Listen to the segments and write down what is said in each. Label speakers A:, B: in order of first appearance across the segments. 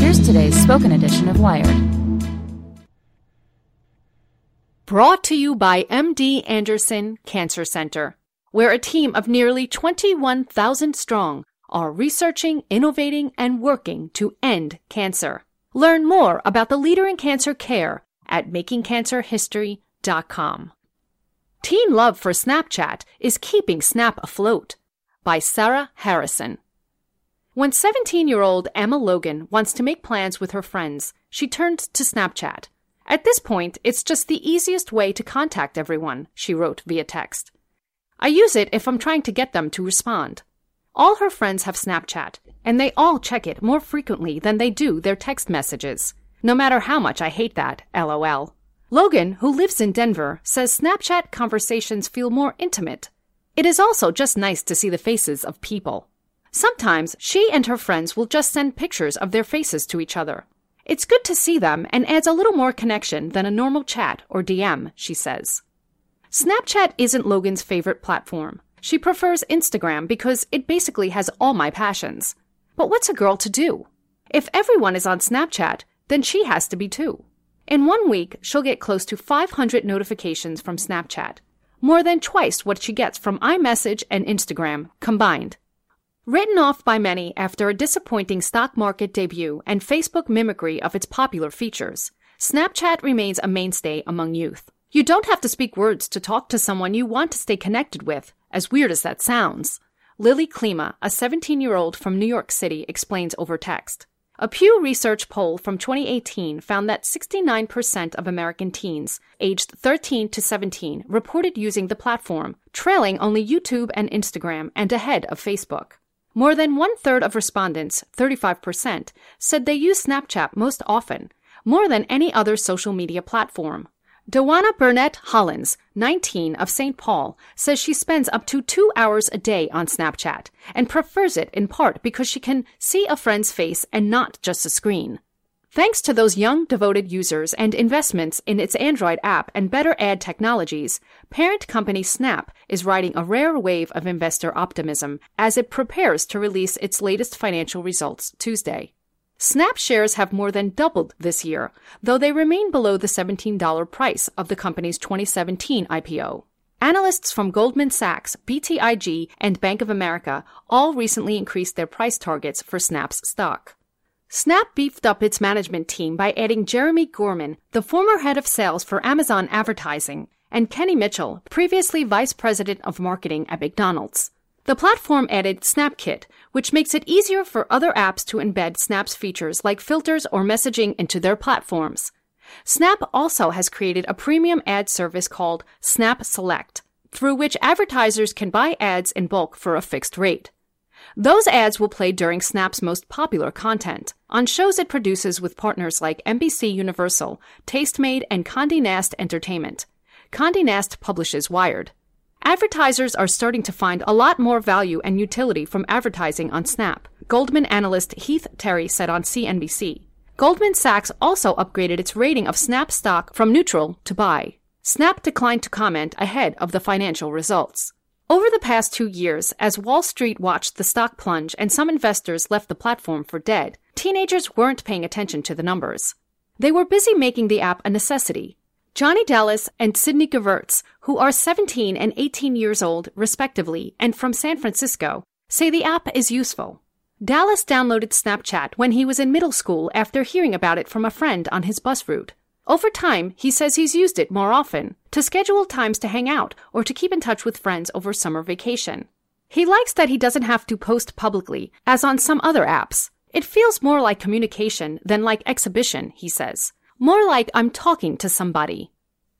A: Here's today's spoken edition of Wired. Brought to you by MD Anderson Cancer Center, where a team of nearly 21,000 strong are researching, innovating, and working to end cancer. Learn more about the leader in cancer care at makingcancerhistory.com. Teen love for Snapchat is keeping Snap afloat by Sara Harrison. When 17 year old Emma Logan wants to make plans with her friends, she turns to Snapchat. At this point, it's just the easiest way to contact everyone, she wrote via text. I use it if I'm trying to get them to respond. All her friends have Snapchat, and they all check it more frequently than they do their text messages. No matter how much I hate that, lol. Logan, who lives in Denver, says Snapchat conversations feel more intimate. It is also just nice to see the faces of people. Sometimes she and her friends will just send pictures of their faces to each other. It's good to see them and adds a little more connection than a normal chat or DM, she says. Snapchat isn't Logan's favorite platform. She prefers Instagram because it basically has all my passions. But what's a girl to do? If everyone is on Snapchat, then she has to be too. In one week, she'll get close to 500 notifications from Snapchat, more than twice what she gets from iMessage and Instagram combined. Written off by many after a disappointing stock market debut and Facebook mimicry of its popular features, Snapchat remains a mainstay among youth. You don't have to speak words to talk to someone you want to stay connected with, as weird as that sounds. Lily Klima, a 17 year old from New York City, explains over text. A Pew Research poll from 2018 found that 69% of American teens aged 13 to 17 reported using the platform, trailing only YouTube and Instagram and ahead of Facebook. More than one third of respondents, 35%, said they use Snapchat most often, more than any other social media platform. Dewana Burnett Hollins, 19 of St. Paul, says she spends up to two hours a day on Snapchat and prefers it in part because she can see a friend's face and not just a screen. Thanks to those young, devoted users and investments in its Android app and better ad technologies, parent company Snap is riding a rare wave of investor optimism as it prepares to release its latest financial results Tuesday. Snap shares have more than doubled this year, though they remain below the $17 price of the company's 2017 IPO. Analysts from Goldman Sachs, BTIG, and Bank of America all recently increased their price targets for Snap's stock. Snap beefed up its management team by adding Jeremy Gorman, the former head of sales for Amazon Advertising, and Kenny Mitchell, previously vice president of marketing at McDonald's. The platform added SnapKit, which makes it easier for other apps to embed Snap's features like filters or messaging into their platforms. Snap also has created a premium ad service called Snap Select, through which advertisers can buy ads in bulk for a fixed rate. Those ads will play during Snap's most popular content, on shows it produces with partners like NBC Universal, Tastemade, and Condé Nast Entertainment. Condé Nast publishes Wired. Advertisers are starting to find a lot more value and utility from advertising on Snap, Goldman analyst Heath Terry said on CNBC. Goldman Sachs also upgraded its rating of Snap stock from neutral to buy. Snap declined to comment ahead of the financial results. Over the past two years, as Wall Street watched the stock plunge and some investors left the platform for dead, teenagers weren't paying attention to the numbers. They were busy making the app a necessity. Johnny Dallas and Sydney Gewurz, who are 17 and 18 years old, respectively, and from San Francisco, say the app is useful. Dallas downloaded Snapchat when he was in middle school after hearing about it from a friend on his bus route. Over time, he says he's used it more often to schedule times to hang out or to keep in touch with friends over summer vacation. He likes that he doesn't have to post publicly, as on some other apps. It feels more like communication than like exhibition, he says. More like I'm talking to somebody.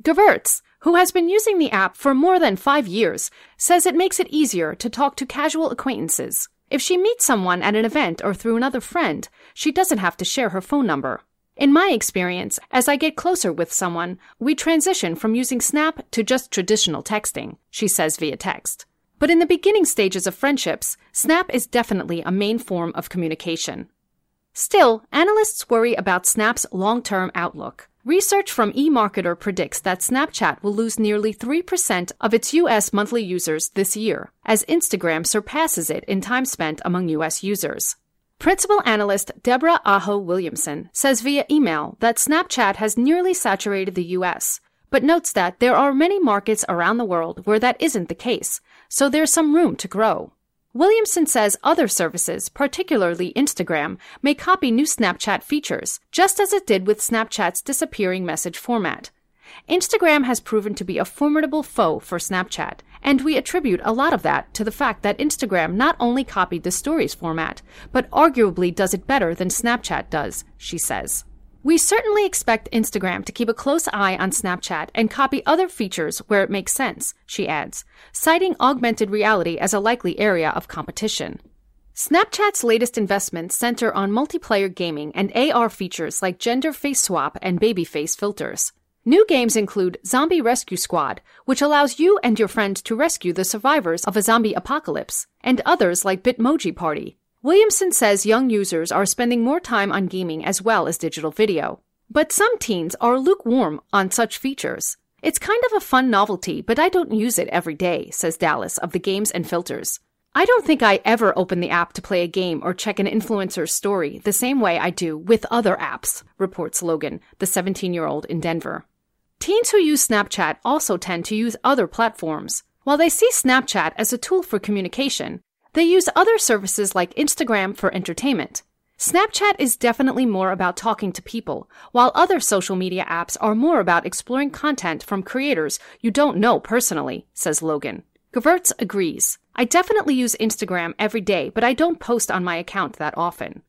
A: Gewurz, who has been using the app for more than five years, says it makes it easier to talk to casual acquaintances. If she meets someone at an event or through another friend, she doesn't have to share her phone number. In my experience, as I get closer with someone, we transition from using Snap to just traditional texting, she says via text. But in the beginning stages of friendships, Snap is definitely a main form of communication. Still, analysts worry about Snap's long term outlook. Research from eMarketer predicts that Snapchat will lose nearly 3% of its U.S. monthly users this year, as Instagram surpasses it in time spent among U.S. users. Principal analyst Deborah Aho Williamson says via email that Snapchat has nearly saturated the US, but notes that there are many markets around the world where that isn't the case, so there's some room to grow. Williamson says other services, particularly Instagram, may copy new Snapchat features, just as it did with Snapchat's disappearing message format. Instagram has proven to be a formidable foe for Snapchat, and we attribute a lot of that to the fact that Instagram not only copied the stories format, but arguably does it better than Snapchat does, she says. We certainly expect Instagram to keep a close eye on Snapchat and copy other features where it makes sense, she adds, citing augmented reality as a likely area of competition. Snapchat's latest investments center on multiplayer gaming and AR features like gender face swap and baby face filters. New games include Zombie Rescue Squad, which allows you and your friend to rescue the survivors of a zombie apocalypse, and others like Bitmoji Party. Williamson says young users are spending more time on gaming as well as digital video. But some teens are lukewarm on such features. It's kind of a fun novelty, but I don't use it every day, says Dallas of the Games and Filters. I don't think I ever open the app to play a game or check an influencer's story the same way I do with other apps, reports Logan, the 17 year old in Denver. Teens who use Snapchat also tend to use other platforms. While they see Snapchat as a tool for communication, they use other services like Instagram for entertainment. Snapchat is definitely more about talking to people, while other social media apps are more about exploring content from creators you don't know personally, says Logan. Gewurz agrees. I definitely use Instagram every day, but I don't post on my account that often.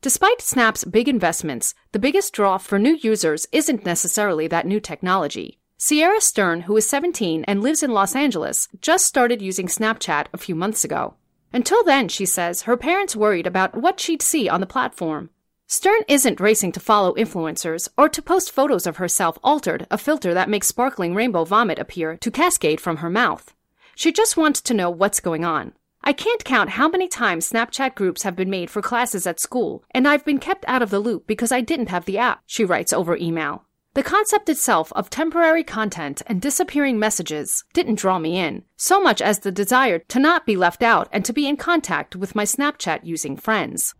A: Despite Snap's big investments, the biggest draw for new users isn't necessarily that new technology. Sierra Stern, who is 17 and lives in Los Angeles, just started using Snapchat a few months ago. Until then, she says, her parents worried about what she'd see on the platform. Stern isn't racing to follow influencers or to post photos of herself altered, a filter that makes sparkling rainbow vomit appear to cascade from her mouth. She just wants to know what's going on. I can't count how many times Snapchat groups have been made for classes at school, and I've been kept out of the loop because I didn't have the app, she writes over email. The concept itself of temporary content and disappearing messages didn't draw me in, so much as the desire to not be left out and to be in contact with my Snapchat using friends.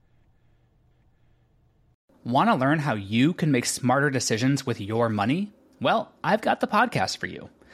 B: Want to learn how you can make smarter decisions with your money? Well, I've got the podcast for you.